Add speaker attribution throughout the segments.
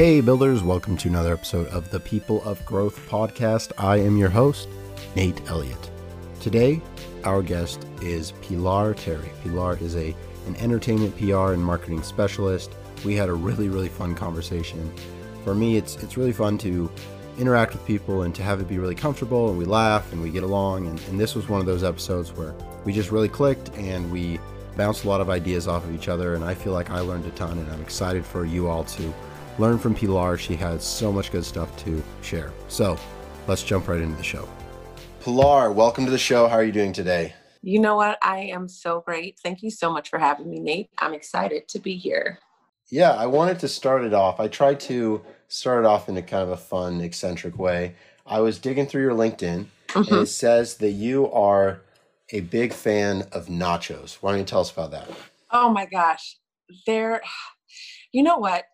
Speaker 1: Hey, builders, welcome to another episode of the People of Growth podcast. I am your host, Nate Elliott. Today, our guest is Pilar Terry. Pilar is a an entertainment PR and marketing specialist. We had a really, really fun conversation. For me, it's it's really fun to interact with people and to have it be really comfortable and we laugh and we get along. And, and this was one of those episodes where we just really clicked and we bounced a lot of ideas off of each other. And I feel like I learned a ton and I'm excited for you all to learn from Pilar. She has so much good stuff to share. So let's jump right into the show. Pilar, welcome to the show. How are you doing today?
Speaker 2: You know what? I am so great. Thank you so much for having me, Nate. I'm excited to be here.
Speaker 1: Yeah, I wanted to start it off. I tried to start it off in a kind of a fun, eccentric way. I was digging through your LinkedIn, mm-hmm. and it says that you are a big fan of nachos. Why don't you tell us about that?
Speaker 2: Oh my gosh. They're, you know what?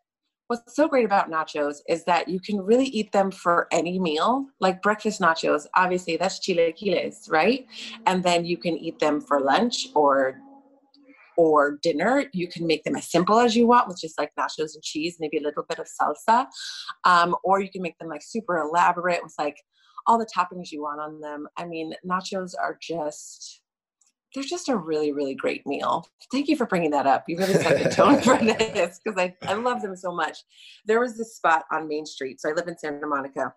Speaker 2: What's so great about nachos is that you can really eat them for any meal like breakfast nachos obviously that's chilaquiles right? And then you can eat them for lunch or or dinner. You can make them as simple as you want with just like nachos and cheese maybe a little bit of salsa. Um, or you can make them like super elaborate with like all the toppings you want on them. I mean nachos are just they're just a really, really great meal. Thank you for bringing that up. You really set the tone for this because I, I love them so much. There was this spot on Main Street. So I live in Santa Monica.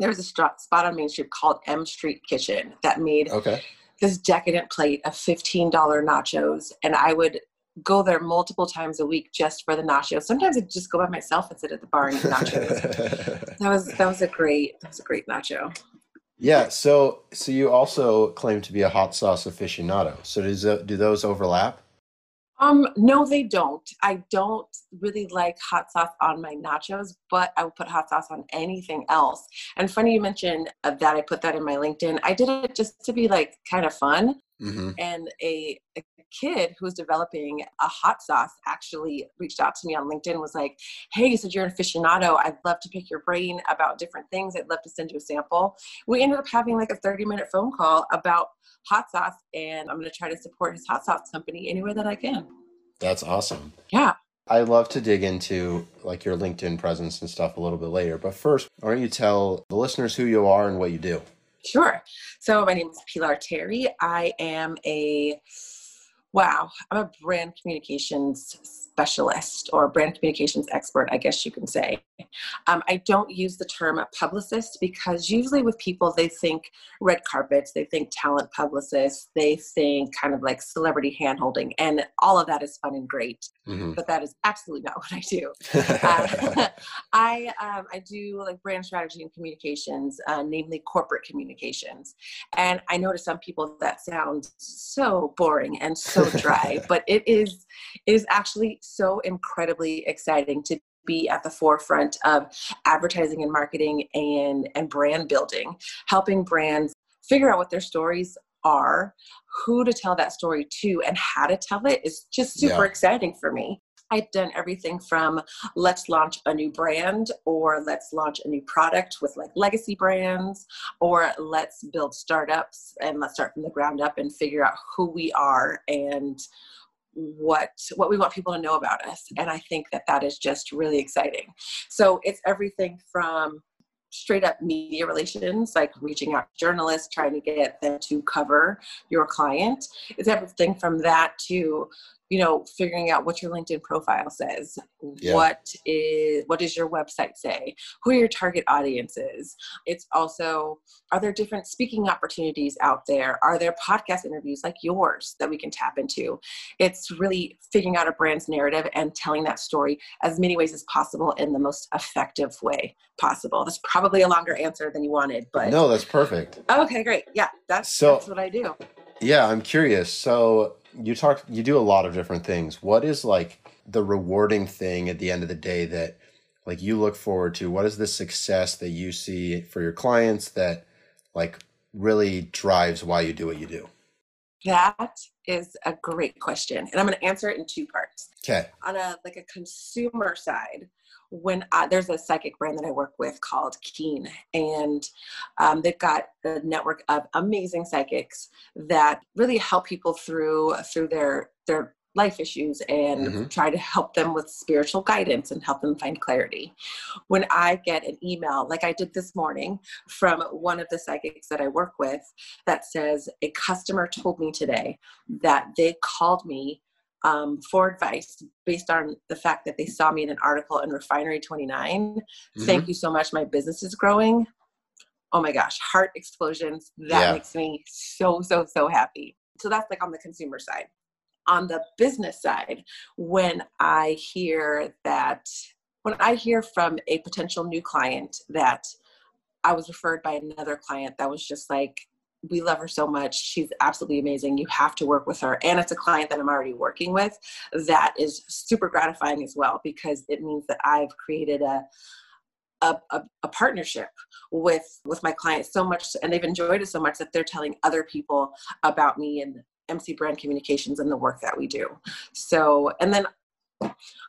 Speaker 2: There was a spot on Main Street called M Street Kitchen that made okay. this decadent plate of $15 nachos. And I would go there multiple times a week just for the nachos. Sometimes I'd just go by myself and sit at the bar and eat nachos. that was that was a great that was a great nacho.
Speaker 1: Yeah. So, so you also claim to be a hot sauce aficionado. So, does do those overlap?
Speaker 2: Um, no, they don't. I don't really like hot sauce on my nachos, but I would put hot sauce on anything else. And funny you mentioned uh, that I put that in my LinkedIn. I did it just to be like kind of fun. Mm-hmm. And a, a kid was developing a hot sauce actually reached out to me on LinkedIn was like, Hey, you said you're an aficionado. I'd love to pick your brain about different things. I'd love to send you a sample. We ended up having like a 30 minute phone call about hot sauce, and I'm going to try to support his hot sauce company any way that I can.
Speaker 1: That's awesome.
Speaker 2: Yeah.
Speaker 1: I love to dig into like your LinkedIn presence and stuff a little bit later. But first, why don't you tell the listeners who you are and what you do?
Speaker 2: Sure. So my name is Pilar Terry. I am a wow, I'm a brand communications specialist or brand communications expert, I guess you can say. Um, I don't use the term publicist because usually with people, they think red carpets, they think talent publicists, they think kind of like celebrity handholding, and all of that is fun and great. Mm-hmm. But that is absolutely not what I do. uh, I um, I do like brand strategy and communications, uh, namely corporate communications. And I know to some people that sounds so boring and so dry, but it is it is actually so incredibly exciting to be at the forefront of advertising and marketing and and brand building, helping brands figure out what their stories are, who to tell that story to, and how to tell it is just super yeah. exciting for me. I've done everything from let's launch a new brand or let's launch a new product with like legacy brands or let's build startups and let's start from the ground up and figure out who we are and what what we want people to know about us and i think that that is just really exciting so it's everything from straight up media relations, like reaching out to journalists, trying to get them to cover your client. It's everything from that to you know figuring out what your linkedin profile says yeah. what is what does your website say who are your target audiences it's also are there different speaking opportunities out there? Are there podcast interviews like yours that we can tap into? It's really figuring out a brand's narrative and telling that story as many ways as possible in the most effective way possible. That's probably a longer answer than you wanted but
Speaker 1: no that's perfect.
Speaker 2: Okay great. Yeah that's so that's what i do.
Speaker 1: Yeah i'm curious. So you talk you do a lot of different things. What is like the rewarding thing at the end of the day that like you look forward to? What is the success that you see for your clients that like really drives why you do what you do?
Speaker 2: That is a great question and i'm going to answer it in two parts
Speaker 1: okay
Speaker 2: on a like a consumer side when I, there's a psychic brand that I work with called Keen, and um, they've got a network of amazing psychics that really help people through through their their life issues and mm-hmm. try to help them with spiritual guidance and help them find clarity. When I get an email, like I did this morning from one of the psychics that I work with, that says, A customer told me today that they called me um, for advice based on the fact that they saw me in an article in Refinery 29. Mm-hmm. Thank you so much. My business is growing. Oh my gosh, heart explosions. That yeah. makes me so, so, so happy. So that's like on the consumer side on the business side, when I hear that, when I hear from a potential new client that I was referred by another client that was just like, we love her so much. She's absolutely amazing. You have to work with her. And it's a client that I'm already working with. That is super gratifying as well because it means that I've created a a, a, a, partnership with with my clients so much and they've enjoyed it so much that they're telling other people about me and MC Brand Communications and the work that we do. So, and then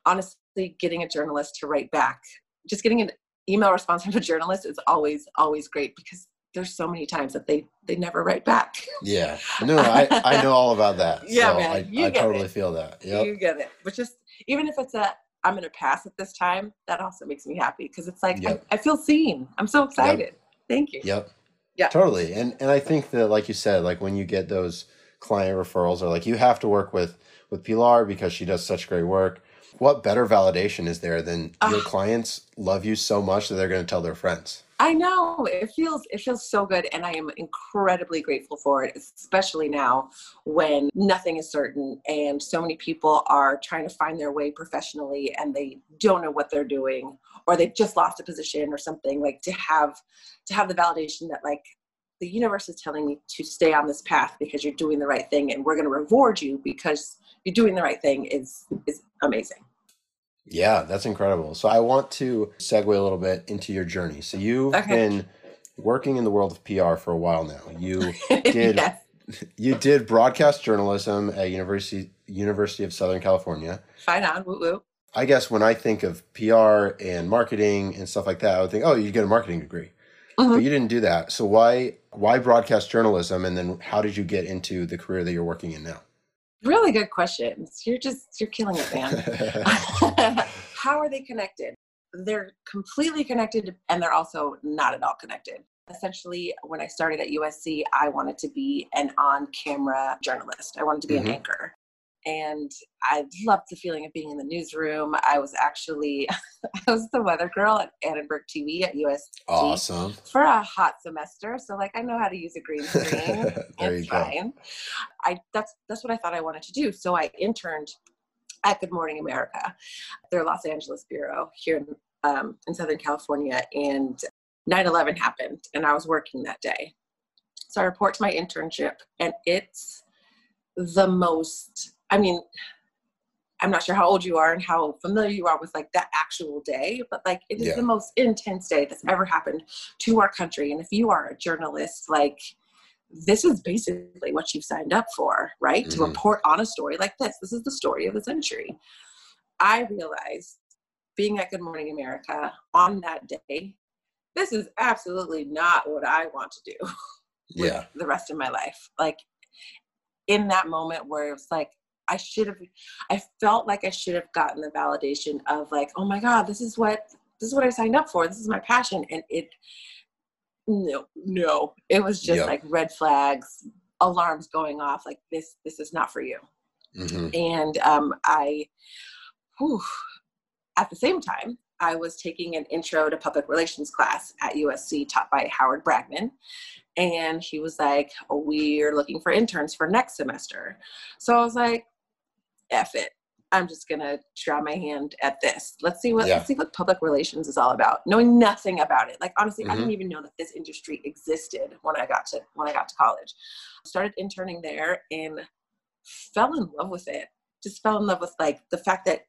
Speaker 2: honestly, getting a journalist to write back, just getting an email response from a journalist is always, always great because there's so many times that they they never write back.
Speaker 1: Yeah, no, I I know all about that.
Speaker 2: yeah,
Speaker 1: so
Speaker 2: man,
Speaker 1: I,
Speaker 2: you
Speaker 1: I
Speaker 2: get
Speaker 1: totally
Speaker 2: it.
Speaker 1: feel that. Yep.
Speaker 2: you get it. But just even if it's a I'm gonna pass at this time, that also makes me happy because it's like yep. I, I, feel seen. I'm so excited. Yep. Thank you.
Speaker 1: Yep. Yeah. Totally. And and I think that like you said, like when you get those client referrals or like you have to work with with Pilar because she does such great work. What better validation is there than uh, your clients love you so much that they're going to tell their friends?
Speaker 2: I know it feels it feels so good, and I am incredibly grateful for it, especially now when nothing is certain and so many people are trying to find their way professionally and they don't know what they're doing or they've just lost a position or something. Like to have to have the validation that like the universe is telling me to stay on this path because you're doing the right thing and we're going to reward you because you're doing the right thing is is amazing
Speaker 1: yeah that's incredible so i want to segue a little bit into your journey so you've okay. been working in the world of pr for a while now you did yes. you did broadcast journalism at university university of southern california
Speaker 2: fine on woo woo
Speaker 1: i guess when i think of pr and marketing and stuff like that i would think oh you get a marketing degree Mm-hmm. But you didn't do that. So why why broadcast journalism and then how did you get into the career that you're working in now?
Speaker 2: Really good questions. You're just you're killing it, man. how are they connected? They're completely connected and they're also not at all connected. Essentially, when I started at USC, I wanted to be an on camera journalist. I wanted to be mm-hmm. an anchor and I loved the feeling of being in the newsroom. I was actually I was the weather girl at Annenberg TV at USC
Speaker 1: awesome.
Speaker 2: for a hot semester. So like I know how to use a green screen.
Speaker 1: there it's you go.
Speaker 2: I that's that's what I thought I wanted to do. So I interned at Good Morning America, their Los Angeles bureau here in, um, in Southern California, and 9/11 happened, and I was working that day. So I report to my internship, and it's the most I mean, I'm not sure how old you are and how familiar you are with like that actual day, but like it is yeah. the most intense day that's ever happened to our country. And if you are a journalist, like this is basically what you've signed up for, right? Mm-hmm. To report on a story like this. This is the story of the century. I realized being at Good Morning America on that day, this is absolutely not what I want to do
Speaker 1: yeah.
Speaker 2: the rest of my life. Like in that moment where it's like, I should have, I felt like I should have gotten the validation of like, oh my God, this is what, this is what I signed up for. This is my passion. And it, no, no, it was just yep. like red flags, alarms going off. Like this, this is not for you. Mm-hmm. And um, I, whew, at the same time, I was taking an intro to public relations class at USC taught by Howard Bragman and he was like, oh, "We're looking for interns for next semester." So I was like, F it. I'm just gonna try my hand at this. Let's see what yeah. let's see what public relations is all about. Knowing nothing about it. Like honestly, mm-hmm. I didn't even know that this industry existed when I got to when I got to college. Started interning there and fell in love with it. Just fell in love with like the fact that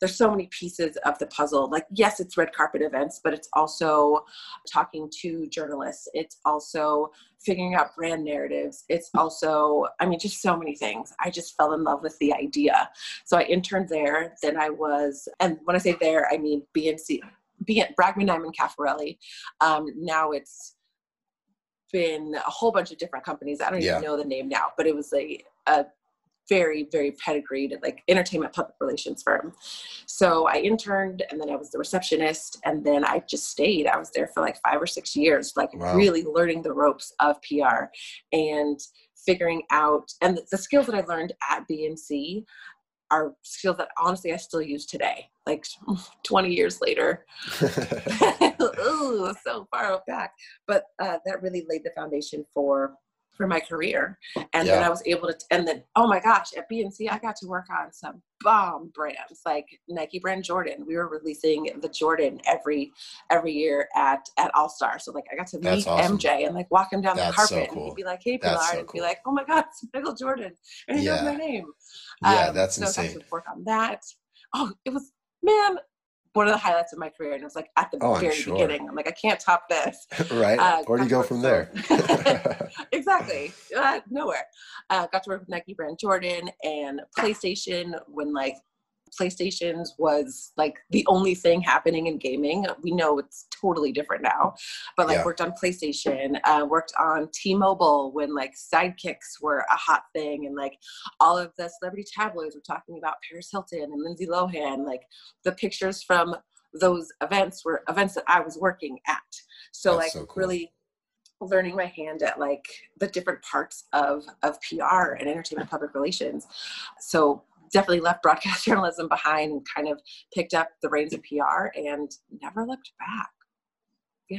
Speaker 2: there's so many pieces of the puzzle. Like, yes, it's red carpet events, but it's also talking to journalists. It's also figuring out brand narratives. It's also, I mean, just so many things. I just fell in love with the idea. So I interned there. Then I was, and when I say there, I mean BNC, B, Bragman Nyman Cafarelli. Um, now it's been a whole bunch of different companies. I don't yeah. even know the name now, but it was a, a very, very pedigreed, like entertainment public relations firm. So I interned and then I was the receptionist and then I just stayed. I was there for like five or six years, like wow. really learning the ropes of PR and figuring out and the, the skills that I learned at BNC are skills that honestly I still use today, like 20 years later. Ooh, so far back. But uh, that really laid the foundation for for my career. And yeah. then I was able to, and then, oh my gosh, at BNC, I got to work on some bomb brands like Nike brand Jordan. We were releasing the Jordan every, every year at, at All Star. So like I got to meet awesome. MJ and like walk him down That's the carpet so cool. and he'd be like, Hey Pilar, so and cool. be like, oh my God, it's Michael Jordan. And he yeah. knows my name.
Speaker 1: Yeah, um, that's so insane.
Speaker 2: I got to work on that. Oh, it was, man, one of the highlights of my career, and it was like at the oh, very sure. beginning. I'm like, I can't top this.
Speaker 1: right. Uh, Where do you go from there?
Speaker 2: exactly. Uh, nowhere. Uh, got to work with Nike brand Jordan and PlayStation when like PlayStations was like the only thing happening in gaming. We know it's totally different now, but like yeah. worked on PlayStation, uh, worked on T-Mobile when like sidekicks were a hot thing, and like all of the celebrity tabloids were talking about Paris Hilton and Lindsay Lohan. Like the pictures from those events were events that I was working at. So That's like so cool. really learning my hand at like the different parts of of PR and entertainment public relations. So definitely left broadcast journalism behind and kind of picked up the reins of PR and never looked back. Yeah.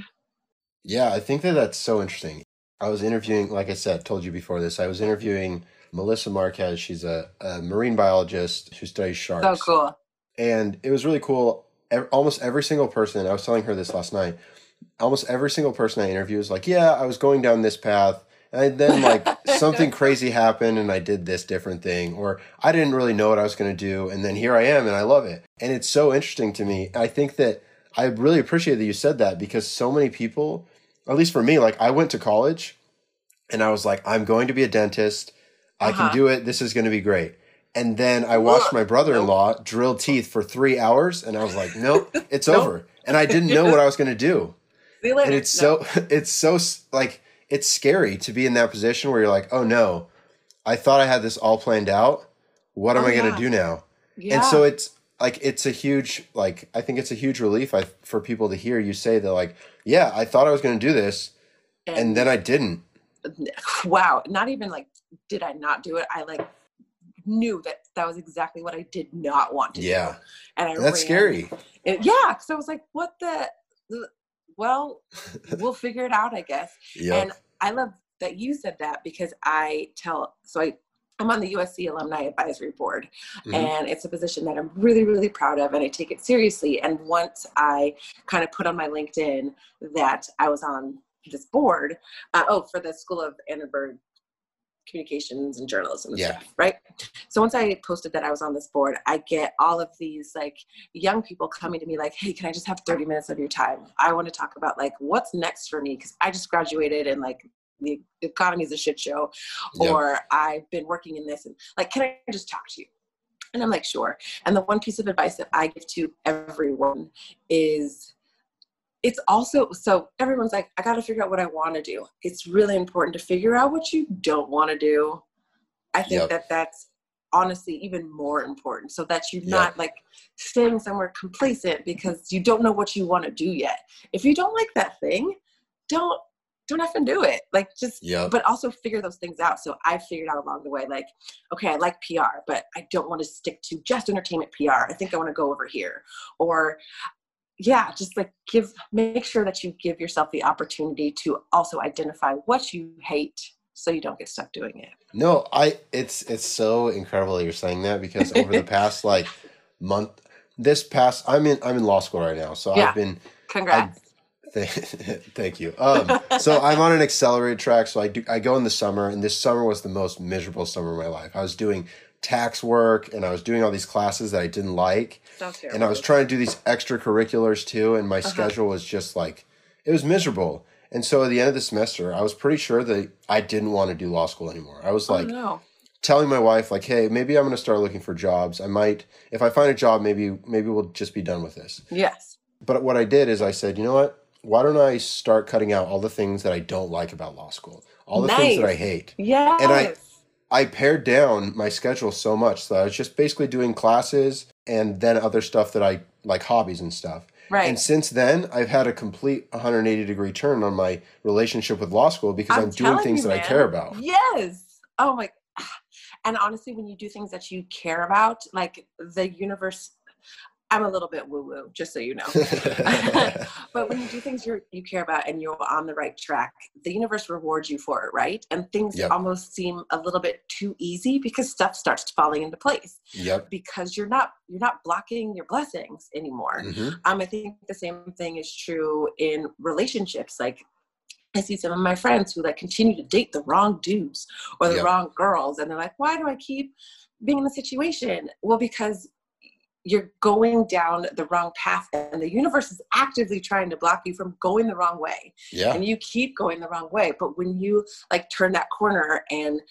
Speaker 1: Yeah, I think that that's so interesting. I was interviewing, like I said, told you before this, I was interviewing Melissa Marquez. She's a, a marine biologist who studies sharks.
Speaker 2: So cool.
Speaker 1: And it was really cool. Almost every single person, I was telling her this last night, almost every single person I interview is like, yeah, I was going down this path and then like something crazy happened and I did this different thing or I didn't really know what I was going to do and then here I am and I love it. And it's so interesting to me. I think that I really appreciate that you said that because so many people, at least for me, like I went to college and I was like I'm going to be a dentist. I uh-huh. can do it. This is going to be great. And then I watched my brother-in-law drill teeth for 3 hours and I was like, "Nope, it's nope. over." And I didn't know what I was going to do. And it's no. so it's so like it's scary to be in that position where you're like, oh no, I thought I had this all planned out. What am oh, I going to do now? Yeah. And so it's like it's a huge like I think it's a huge relief I, for people to hear you say that like yeah I thought I was going to do this and, and then I didn't.
Speaker 2: Wow, not even like did I not do it? I like knew that that was exactly what I did not want to do.
Speaker 1: yeah.
Speaker 2: do.
Speaker 1: And I that's ran. scary.
Speaker 2: It, yeah, because I was like, what the well, we'll figure it out, I guess. Yep. And I love that you said that because I tell, so I, I'm on the USC Alumni Advisory Board, mm-hmm. and it's a position that I'm really, really proud of, and I take it seriously. And once I kind of put on my LinkedIn that I was on this board, uh, oh, for the School of Annenberg communications and journalism and yeah. stuff, right? So once I posted that I was on this board, I get all of these like young people coming to me like, "Hey, can I just have 30 minutes of your time? I want to talk about like what's next for me because I just graduated and like the economy is a shit show, or I've been working in this and like, can I just talk to you?" And I'm like, "Sure." And the one piece of advice that I give to everyone is it's also so everyone's like i got to figure out what i want to do. It's really important to figure out what you don't want to do. I think yep. that that's honestly even more important so that you're yep. not like staying somewhere complacent because you don't know what you want to do yet. If you don't like that thing don't don't have to do it. Like just yep. but also figure those things out. So i figured out along the way like okay i like pr but i don't want to stick to just entertainment pr i think i want to go over here. Or yeah just like give make sure that you give yourself the opportunity to also identify what you hate so you don't get stuck doing it.
Speaker 1: No i it's it's so incredible you're saying that because over the past like month this past i'm in i'm in law school right now so yeah. i've been
Speaker 2: congrats.
Speaker 1: I, thank you. Um so i'm on an accelerated track so i do i go in the summer and this summer was the most miserable summer of my life. I was doing tax work and I was doing all these classes that I didn't like. And I was trying to do these extracurriculars too, and my uh-huh. schedule was just like it was miserable. And so at the end of the semester, I was pretty sure that I didn't want to do law school anymore. I was oh, like oh, no. telling my wife, like, hey, maybe I'm gonna start looking for jobs. I might if I find a job, maybe maybe we'll just be done with this.
Speaker 2: Yes.
Speaker 1: But what I did is I said, you know what? Why don't I start cutting out all the things that I don't like about law school? All the nice. things that I hate.
Speaker 2: Yeah.
Speaker 1: And I I pared down my schedule so much that I was just basically doing classes and then other stuff that I like hobbies and stuff.
Speaker 2: Right.
Speaker 1: And since then, I've had a complete 180 degree turn on my relationship with law school because I'm, doing things
Speaker 2: you,
Speaker 1: that I care about.
Speaker 2: Yes. Oh my. And honestly, when you do things that you care about, like the universe, I'm a little bit woo woo, just so you know. but when you do things you you care about and you're on the right track, the universe rewards you for it, right? And things
Speaker 1: Yep.
Speaker 2: almost seem a little bit too easy because stuff starts falling into place
Speaker 1: yep.
Speaker 2: because you're not you're not blocking your blessings anymore.
Speaker 1: hmm
Speaker 2: Um, I think the same thing is true in relationships. Like I see some of my friends who like continue to date the wrong dudes or the
Speaker 1: Yep.
Speaker 2: wrong girls, and they're like, "Why do I keep being in the situation?" Well, because you're going down the wrong path, and the universe is actively trying to block you from going the wrong way,
Speaker 1: Yeah.
Speaker 2: and you keep going the wrong way. But when you like turn that corner and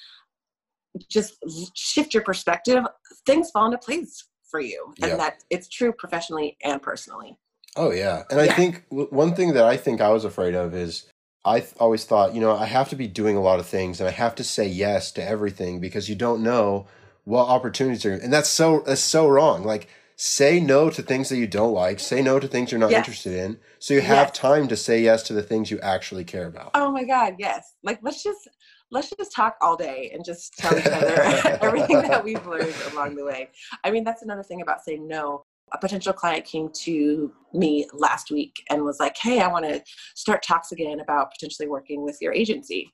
Speaker 2: just shift your perspective, things fall into place for you, and
Speaker 1: Yeah.
Speaker 2: that it's true professionally and personally.
Speaker 1: Oh yeah, and I
Speaker 2: Yeah.
Speaker 1: think w- one thing that I think I was afraid of is I th- always thought, you know, I have to be doing a lot of things and I have to say yes to everything because you don't know what opportunities are, and that's so that's so wrong. Like say no to things that you don't like, say no to things you're not
Speaker 2: Yes.
Speaker 1: interested in, so you have
Speaker 2: Yes.
Speaker 1: time to say yes to the things you actually care about.
Speaker 2: Oh my God, yes. Like let's just let's just talk all day and just tell each other everything that we've learned along the way. I mean, that's another thing about saying no. A potential client came to me last week and was like, "Hey, I want to start talks again about potentially working with your agency."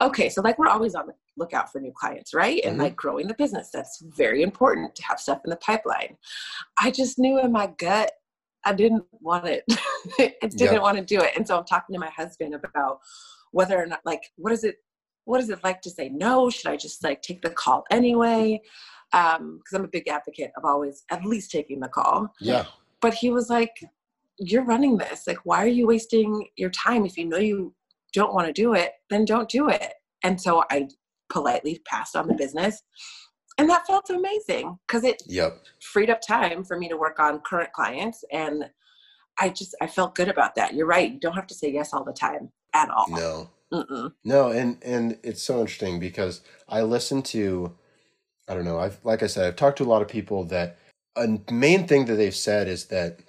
Speaker 2: Okay, so like we're always on the lookout for new clients, right? And
Speaker 1: Mhm.
Speaker 2: like growing the business, that's very important to have stuff in the pipeline. I just knew in my gut I didn't want it. I didn't
Speaker 1: Yeah.
Speaker 2: want to do it. And so I'm talking to my husband about whether or not like what is it what is it like to say no? Should I just like take the call anyway? Um, because I'm a big advocate of always at least taking the call.
Speaker 1: Yeah,
Speaker 2: But he was like, You're running this. Like, why are you wasting your time? If you know you don't want to do it, then don't do it. And so I politely passed on the business. And that felt amazing because it
Speaker 1: yep,
Speaker 2: freed up time for me to work on current clients and i just i felt good about that you're right you don't have to say yes all the time at all
Speaker 1: no.
Speaker 2: Mm-mm.
Speaker 1: No, and and it's so interesting because I listen to, I don't know. I've like I said, I've talked to a lot of people that a main thing that they've said is that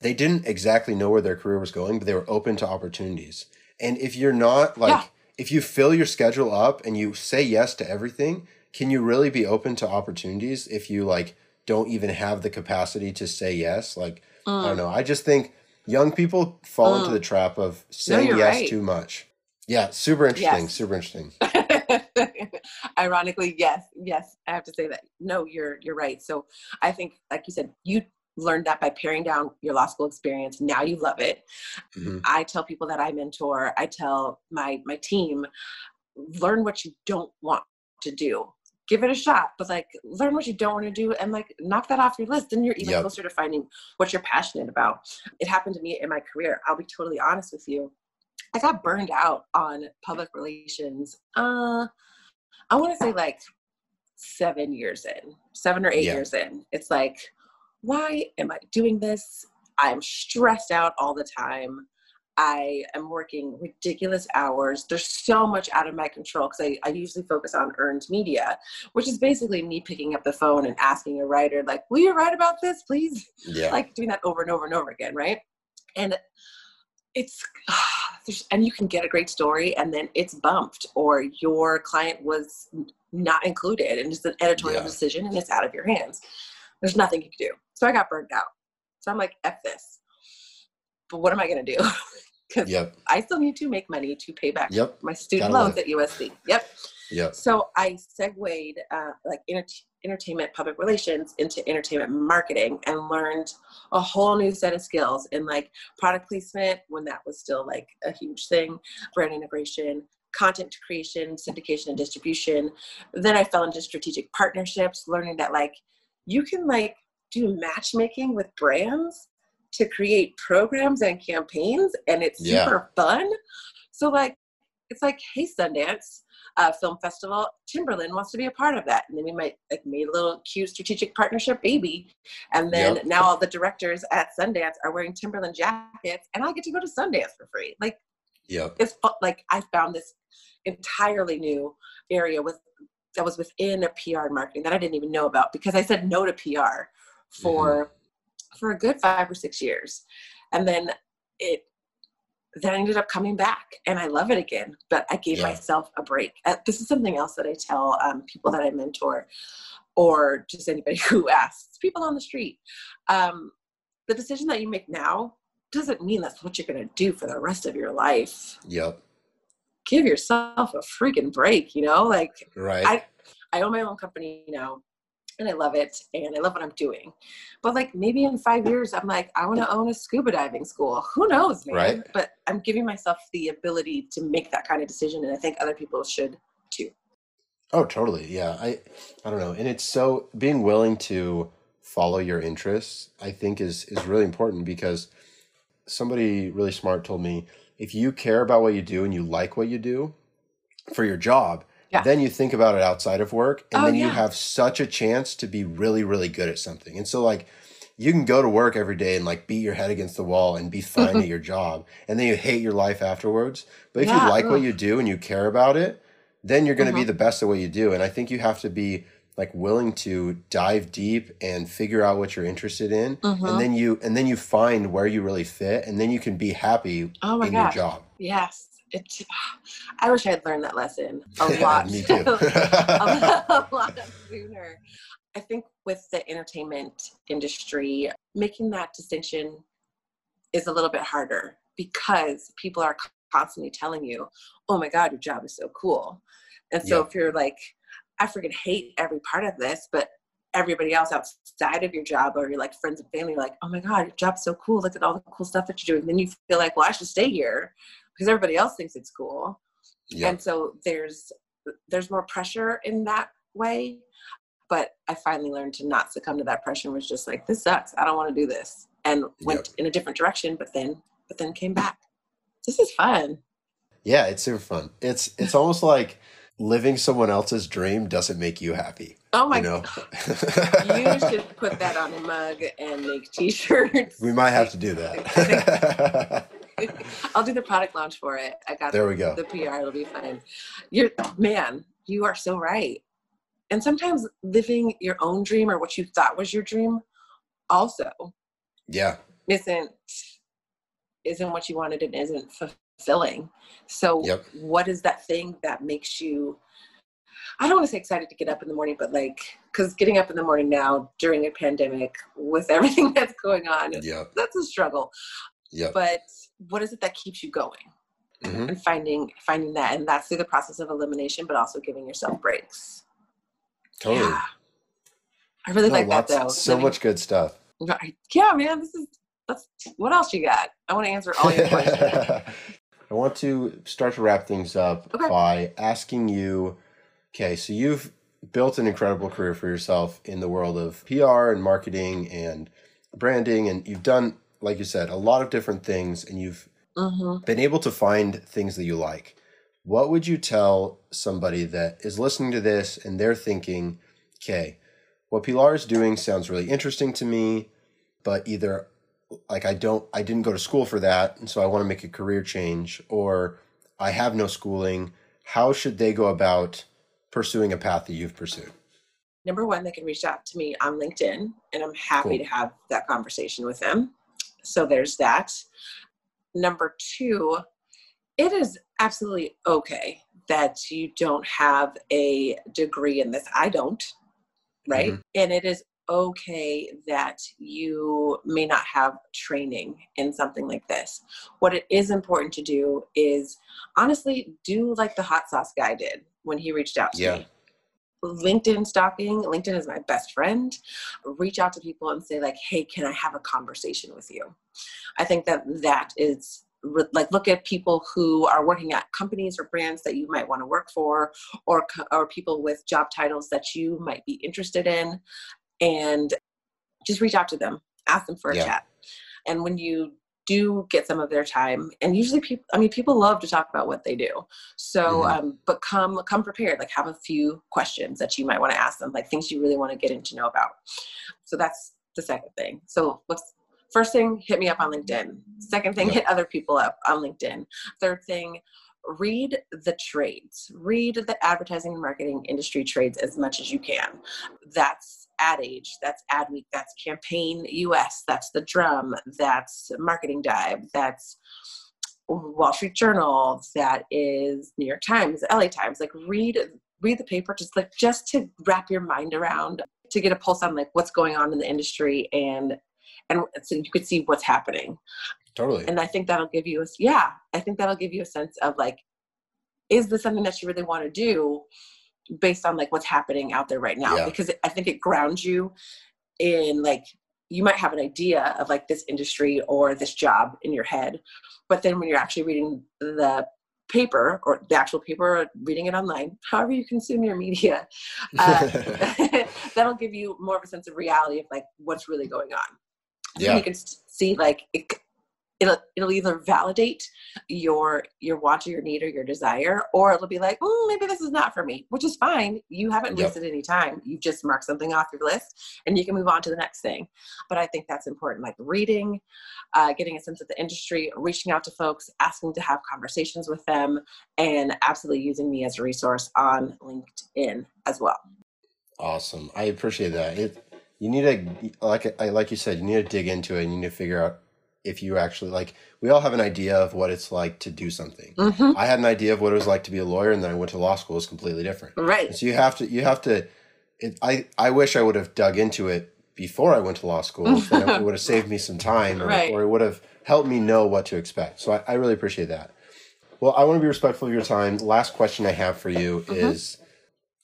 Speaker 1: they didn't exactly know where their career was going, but they were open to opportunities. And if you're not like,
Speaker 2: Yeah.
Speaker 1: if you fill your schedule up and you say yes to everything, can you really be open to opportunities if you like don't even have the capacity to say yes? Like I
Speaker 2: Mm.
Speaker 1: don't know. I just think young people fall into
Speaker 2: Mm.
Speaker 1: the trap of saying
Speaker 2: you're
Speaker 1: yes
Speaker 2: right.
Speaker 1: too much. Yeah, super interesting.
Speaker 2: Yes.
Speaker 1: Super interesting.
Speaker 2: ironically yes yes i have to say that no you're you're right so i think like you said you learned that by paring down your law school experience now you love it.
Speaker 1: Hmm
Speaker 2: i tell people that i mentor i tell my my team learn what you don't want to do. Give it a shot but like learn what you don't want to do and like knock that off your list then you're even
Speaker 1: Yep.
Speaker 2: closer to finding what you're passionate about. It happened to me in my career i'll be totally honest with you. I got burned out on public relations uh i want to say like seven years in seven or eight
Speaker 1: Yeah.
Speaker 2: years in. It's like why am i doing this i'm stressed out all the time I am working ridiculous hours. There's so much out of my control because I, I usually focus on earned media, which is basically me picking up the phone and asking a writer, like, will you write about this, please?
Speaker 1: Yeah.
Speaker 2: Like doing that over and over and over again, right? And it's, there's, and you can get a great story and then it's bumped or your client was not included and it's an editorial
Speaker 1: Yeah.
Speaker 2: decision and it's out of your hands. There's nothing you can do. So I got burned out. So I'm like, F this. But what am I going to do? Because
Speaker 1: Yep.
Speaker 2: I still need to make money to pay back
Speaker 1: Yep.
Speaker 2: my student
Speaker 1: Gotta
Speaker 2: loans at USC. Yep.
Speaker 1: Yep.
Speaker 2: So I segued uh, like enter- entertainment public relations into entertainment marketing and learned a whole new set of skills in like product placement when that was still like a huge thing, brand integration, content creation, syndication and distribution. Then I fell into strategic partnerships, learning that like you can like do matchmaking with brands to create programs and campaigns and it's
Speaker 1: Yeah.
Speaker 2: super fun. So like it's like, hey Sundance uh, Film Festival, Timberland wants to be a part of that. And then we might like made a little cute strategic partnership baby. And then
Speaker 1: Yep.
Speaker 2: now all the directors at Sundance are wearing Timberland jackets and I get to go to Sundance for free. Like
Speaker 1: Yep.
Speaker 2: it's like I found this entirely new area with that was within a PR and marketing that I didn't even know about because I said no to PR for mm-hmm. for a good five or six years, and then it then I ended up coming back and I love it again. But I gave yeah. myself a break. Uh, this is something else that I tell um, people that I mentor or just anybody who asks, people on the street. Um, the decision that you make now doesn't mean that's what you're going to do for the rest of your life.
Speaker 1: Yep.
Speaker 2: Give yourself a freaking break, you know? Like,
Speaker 1: right.
Speaker 2: I, I own my own company now and I love it and I love what I'm doing. But like maybe in five years, I'm like, I want to own a scuba diving school. Who knows, man?
Speaker 1: Right.
Speaker 2: But I'm giving myself the ability to make that kind of decision. And I think other people should too.
Speaker 1: Oh, totally. Yeah. I, I don't know. And it's so being willing to follow your interests, I think is, is really important because somebody really smart told me if you care about what you do and you like what you do for your job, yeah. then you think about it outside of work and oh, then you yeah. have such a chance to be really really good at something and so like you can go to work every day and like beat your head against the wall and be fine at your job and then you hate your life afterwards but if yeah, you like ugh. what you do and you care about it then you're going to mm-hmm. be the best at what you do and i think you have to be like willing to dive deep and figure out what you're interested in mm-hmm. and then you and then you find where you really fit and then you can be happy
Speaker 2: oh in
Speaker 1: gosh. your job
Speaker 2: yes it, I wish I had learned that lesson a lot.
Speaker 1: Me too.
Speaker 2: a, a lot sooner. I think with the entertainment industry, making that distinction is a little bit harder because people are constantly telling you, "Oh my God, your job is so cool," and so if you're like, "I freaking hate every part of this," but everybody else outside of your job or your like friends and family like oh my god your job's so cool look at all the cool stuff that you're doing then you feel like well i should stay here because everybody else thinks it's cool. Yeah. And so there's there's more pressure in that way. But I finally learned to not succumb to that pressure and was just like, this sucks. I don't want to do this. And went in a different direction, but then but then came back. This is fun.
Speaker 1: Yeah, it's super fun. It's it's almost like living someone else's dream doesn't make you happy.
Speaker 2: Oh my you know? god. you should put that on a mug and make t-shirts.
Speaker 1: We might have to do that.
Speaker 2: I'll do the product launch for it. I got
Speaker 1: there. We go.
Speaker 2: The PR. It'll be fine. You're man. You are so right. And sometimes living your own dream or what you thought was your dream, also,
Speaker 1: yeah,
Speaker 2: isn't isn't what you wanted and isn't fulfilling. So,
Speaker 1: yep.
Speaker 2: what is that thing that makes you? I don't want to say excited to get up in the morning, but like, because getting up in the morning now during a pandemic with everything that's going on,
Speaker 1: yep.
Speaker 2: that's a struggle.
Speaker 1: Yeah.
Speaker 2: But what is it that keeps you going?
Speaker 1: Mm-hmm.
Speaker 2: And finding finding that, and that's through the process of elimination, but also giving yourself breaks.
Speaker 1: Totally.
Speaker 2: Yeah. I really no, like that though.
Speaker 1: So Living, much good stuff.
Speaker 2: Yeah, man. This is that's what else you got? I want to answer all your questions.
Speaker 1: I want to start to wrap things up okay. by asking you. Okay, so you've built an incredible career for yourself in the world of PR and marketing and branding, and you've done like you said, a lot of different things, and you've
Speaker 2: mm-hmm.
Speaker 1: been able to find things that you like. What would you tell somebody that is listening to this and they're thinking, okay, what Pilar is doing sounds really interesting to me, but either like I don't, I didn't go to school for that, and so I want to make a career change, or I have no schooling. How should they go about pursuing a path that you've pursued?
Speaker 2: Number one, they can reach out to me on LinkedIn, and I'm happy cool. to have that conversation with them. So there's that. Number two, it is absolutely okay that you don't have a degree in this. I don't, right? Mm-hmm. And it is okay that you may not have training in something like this. What it is important to do is honestly do like the hot sauce guy did when he reached out to
Speaker 1: yeah.
Speaker 2: me. LinkedIn stalking. LinkedIn is my best friend. Reach out to people and say like, "Hey, can I have a conversation with you?" I think that that is like look at people who are working at companies or brands that you might want to work for or or people with job titles that you might be interested in and just reach out to them ask them for a yeah. chat. And when you do get some of their time and usually people i mean people love to talk about what they do. So mm-hmm. um, but come come prepared like have a few questions that you might want to ask them like things you really want to get in to know about. So that's the second thing. So what's first thing hit me up on linkedin. Second thing hit other people up on linkedin. Third thing read the trades, read the advertising and marketing industry trades as much as you can. That's Ad Age, that's Adweek, that's Campaign US, that's The Drum, that's Marketing Dive, that's Wall Street Journal, that is New York Times, LA Times. Like read read the paper just like just to wrap your mind around to get a pulse on like what's going on in the industry and and so you could see what's happening.
Speaker 1: Totally.
Speaker 2: And i think that'll give you a yeah i think that'll give you a sense of like is this something that you really want to do based on like what's happening out there right now yeah. because i think it grounds you in like you might have an idea of like this industry or this job in your head but then when you're actually reading the paper or the actual paper or reading it online however you consume your media uh, that'll give you more of a sense of reality of like what's really going on yeah. you can see like it, it'll it'll either validate your your want or your need or your desire or it'll be like oh maybe this is not for me which is fine. You haven't yep. wasted any time. You've just marked something off your list and you can move on to the next thing. But i think that's important like reading uh, getting a sense of the industry reaching out to folks asking to have conversations with them and absolutely using me as a resource on linkedin as well.
Speaker 1: Awesome. I appreciate that. It, you need to like like you said you need to dig into it and you need to figure out if you actually like we all have an idea of what it's like to do something. Mm-hmm. i had an idea of what it was like to be a lawyer and then i went to law school. It's completely different.
Speaker 2: Right.
Speaker 1: And so you have to you have to it, i i wish i would have dug into it before i went to law school it would have saved me some time or, right. or it would have helped me know what to expect. So i, I really appreciate that. Well i want to be respectful of your time. Last question i have for you mm-hmm. is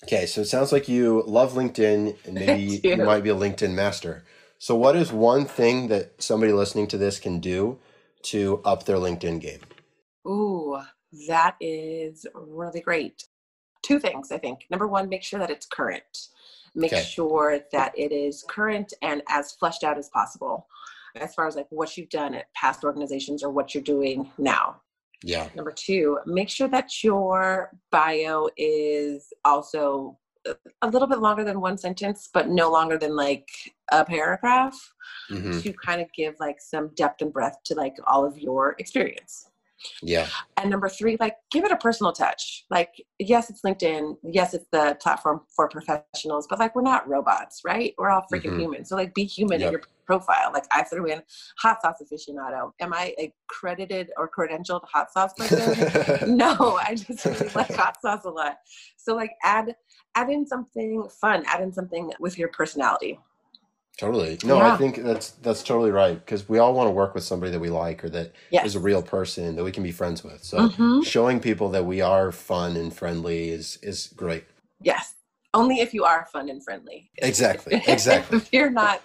Speaker 1: okay so it sounds like you love linkedin and maybe you. might be a linkedin master so, what is one thing that somebody listening to this can do to up their LinkedIn game?
Speaker 2: Ooh, that is really great. Two things, I think. Number one, make sure that it's current. Make okay. sure that it is current and as fleshed out as possible as far as like what you've done at past organizations or what you're doing now.
Speaker 1: Yeah.
Speaker 2: Number two, make sure that your bio is also a little bit longer than one sentence, but no longer than like a paragraph mm-hmm. to kind of give like some depth and breadth to like all of your experience.
Speaker 1: Yeah.
Speaker 2: And number three, like give it a personal touch. Like, yes, it's LinkedIn. Yes, it's the platform for professionals, but like we're not robots, right? We're all freaking mm-hmm. human. So like be human yep. in your profile. Like I threw in hot sauce aficionado. Am I a credited or credentialed hot sauce person? no, I just really like hot sauce a lot. So like add add in something fun, add in something with your personality.
Speaker 1: Totally. No, yeah. I think that's that's totally right because we all want to work with somebody that we like or that yes. is a real person that we can be friends with. So mm-hmm. showing people that we are fun and friendly is is great.
Speaker 2: Yes. Only if you are fun and friendly.
Speaker 1: Exactly. Exactly.
Speaker 2: if you're not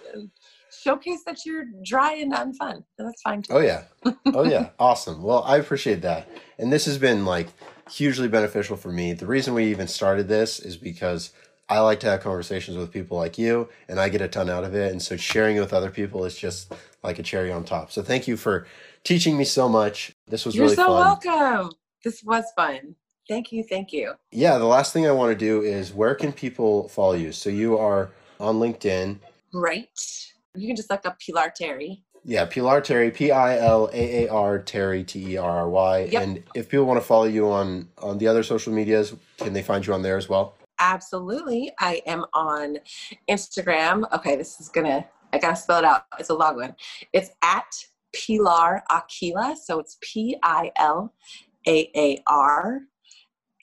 Speaker 2: showcase that you're dry and unfun. That's fine too.
Speaker 1: Oh yeah. Oh yeah. awesome. Well, I appreciate that. And this has been like hugely beneficial for me. The reason we even started this is because I like to have conversations with people like you, and I get a ton out of it. And so sharing it with other people is just like a cherry on top. So thank you for teaching me so much. This was
Speaker 2: You're
Speaker 1: really
Speaker 2: so
Speaker 1: fun.
Speaker 2: welcome. This was fun. Thank you. Thank you.
Speaker 1: Yeah. The last thing I want to do is where can people follow you? So you are on LinkedIn.
Speaker 2: Right. You can just look up Pilar Terry.
Speaker 1: Yeah, Pilar Terry, P I L A A R Terry T E R R Y. And if people want to follow you on on the other social medias, can they find you on there as well?
Speaker 2: Absolutely. I am on Instagram. Okay, this is gonna I gotta spell it out. It's a long one. It's at Pilar Aquila. So it's P I L A A R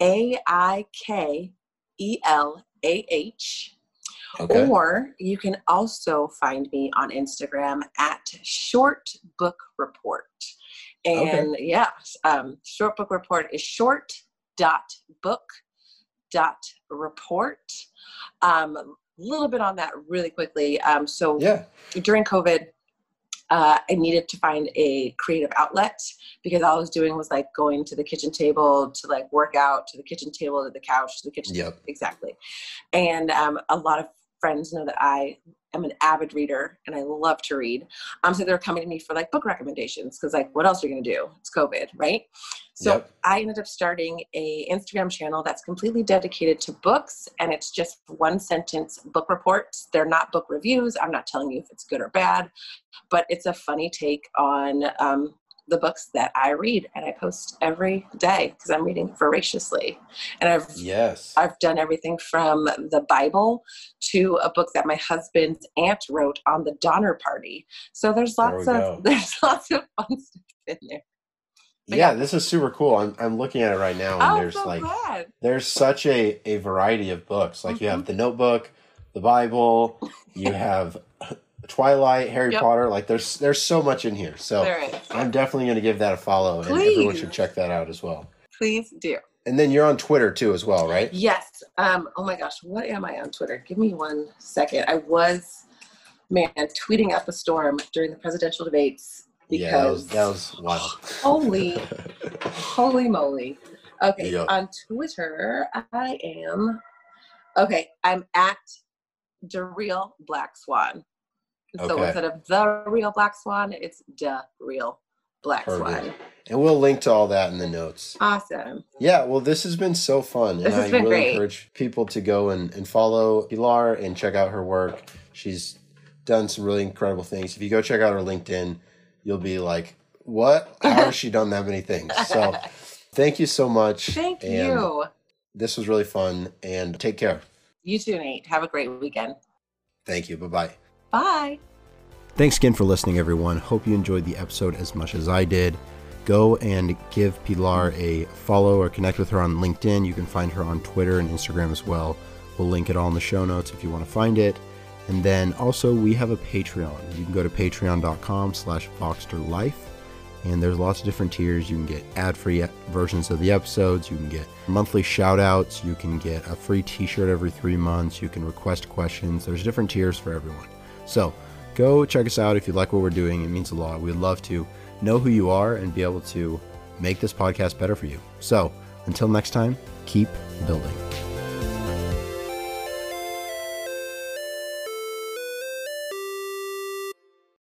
Speaker 2: A I K E L A H Okay. Or you can also find me on Instagram at Short Book Report. And okay. yeah, um, Short Book Report is short dot book dot report. Um, a little bit on that really quickly. Um, so
Speaker 1: yeah.
Speaker 2: during COVID, uh, I needed to find a creative outlet because all I was doing was like going to the kitchen table to like work out, to the kitchen table, to the couch, to the kitchen.
Speaker 1: Yep.
Speaker 2: Exactly. And um, a lot of friends know that I am an avid reader and I love to read. Um, so they're coming to me for like book recommendations because like what else are you gonna do? It's COVID, right? So yep. I ended up starting a Instagram channel that's completely dedicated to books and it's just one sentence book reports. They're not book reviews. I'm not telling you if it's good or bad, but it's a funny take on um, the books that I read, and I post every day because I'm reading voraciously. And I've
Speaker 1: yes,
Speaker 2: I've done everything from the Bible to a book that my husband's aunt wrote on the Donner Party. So there's lots
Speaker 1: There
Speaker 2: of
Speaker 1: go.
Speaker 2: there's lots of fun stuff in there.
Speaker 1: Yeah,
Speaker 2: yeah.
Speaker 1: this is super cool. I'm I'm looking at it right now, and
Speaker 2: Oh,
Speaker 1: there's
Speaker 2: so
Speaker 1: like
Speaker 2: glad.
Speaker 1: there's such a a variety of books. Like you
Speaker 2: Mm-hmm.
Speaker 1: have the Notebook, the Bible, you have Twilight, Harry
Speaker 2: Yep.
Speaker 1: Potter. Like there's there's so much in here. So. I'm definitely going to give that a follow, and everyone should check that out as well.
Speaker 2: Please do.
Speaker 1: And then you're on Twitter too, as well, right?
Speaker 2: Yes. Um, oh my gosh, what am I on Twitter? Give me one second. I was, man, tweeting up a storm during the presidential debates because
Speaker 1: Yeah, that was that was wild.
Speaker 2: holy, holy moly. Okay,
Speaker 1: Yeah.
Speaker 2: on Twitter, I am, okay, I'm at the real Black Swan. So instead of the real Black Swan, it's the real Black
Speaker 1: Perfect.
Speaker 2: Swan.
Speaker 1: and we'll link to all that in the notes.
Speaker 2: Awesome.
Speaker 1: Yeah, well, this has been so fun, and
Speaker 2: This has
Speaker 1: I
Speaker 2: been
Speaker 1: really
Speaker 2: great.
Speaker 1: encourage people to go and, and follow Pilar and check out her work. She's done some really incredible things. If you go check out her LinkedIn, you'll be like, "What? How has she done that many things?" So, thank you so much.
Speaker 2: Thank
Speaker 1: and
Speaker 2: you.
Speaker 1: This was really fun, and take care.
Speaker 2: You too, Nate. Have a great weekend.
Speaker 1: Thank you. Bye bye.
Speaker 2: Bye.
Speaker 1: Thanks again for listening, everyone. Hope you enjoyed the episode as much as I did. Go and give Pilar a follow or connect with her on LinkedIn. You can find her on Twitter and Instagram as well. We'll link it all in the show notes if you want to find it. And then also we have a Patreon. You can go to patreon.com slash Life. And there's lots of different tiers. You can get ad-free versions of the episodes. You can get monthly shout-outs. You can get a free t-shirt every three months. You can request questions. There's different tiers for everyone. So go check us out if you like what we're doing. It means a lot. We'd love to know who you are and be able to make this podcast better for you. So until next time, keep building.